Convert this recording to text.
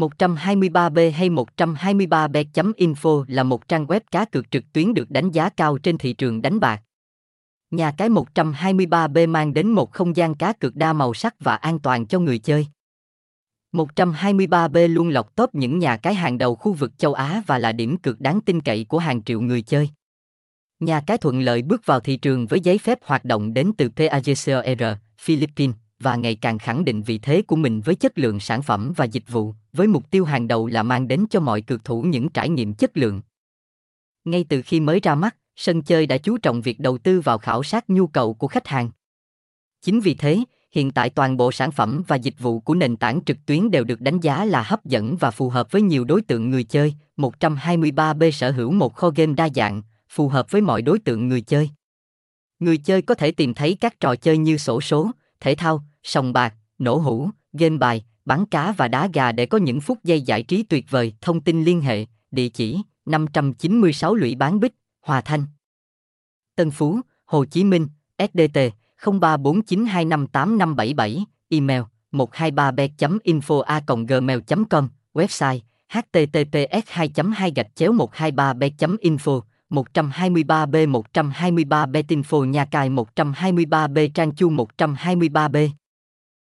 123B hay 123b.info là một trang web cá cược trực tuyến được đánh giá cao trên thị trường đánh bạc. Nhà cái 123B mang đến một không gian cá cược đa màu sắc và an toàn cho người chơi. 123B luôn lọc top những nhà cái hàng đầu khu vực châu Á và là điểm cược đáng tin cậy của hàng triệu người chơi. Nhà cái thuận lợi bước vào thị trường với giấy phép hoạt động đến từ PAGCOR, Philippines và ngày càng khẳng định vị thế của mình với chất lượng sản phẩm và dịch vụ, với mục tiêu hàng đầu là mang đến cho mọi cược thủ những trải nghiệm chất lượng. Ngay từ khi mới ra mắt, sân chơi đã chú trọng việc đầu tư vào khảo sát nhu cầu của khách hàng. Chính vì thế, hiện tại toàn bộ sản phẩm và dịch vụ của nền tảng trực tuyến đều được đánh giá là hấp dẫn và phù hợp với nhiều đối tượng người chơi. 123B sở hữu một kho game đa dạng, phù hợp với mọi đối tượng người chơi. Người chơi có thể tìm thấy các trò chơi như sổ số, thể thao, sòng bạc, nổ hũ, game bài, bắn cá và đá gà để có những phút giây giải trí tuyệt vời. Thông tin liên hệ, địa chỉ 596 Lũy Bán Bích, Hòa Thanh. Tân Phú, Hồ Chí Minh, SDT 0349258577, email 123bet.info a gmail.com, website https 2 2 123 bet info 123B 123B Tinfo Nha Cài 123B Trang Chu 123B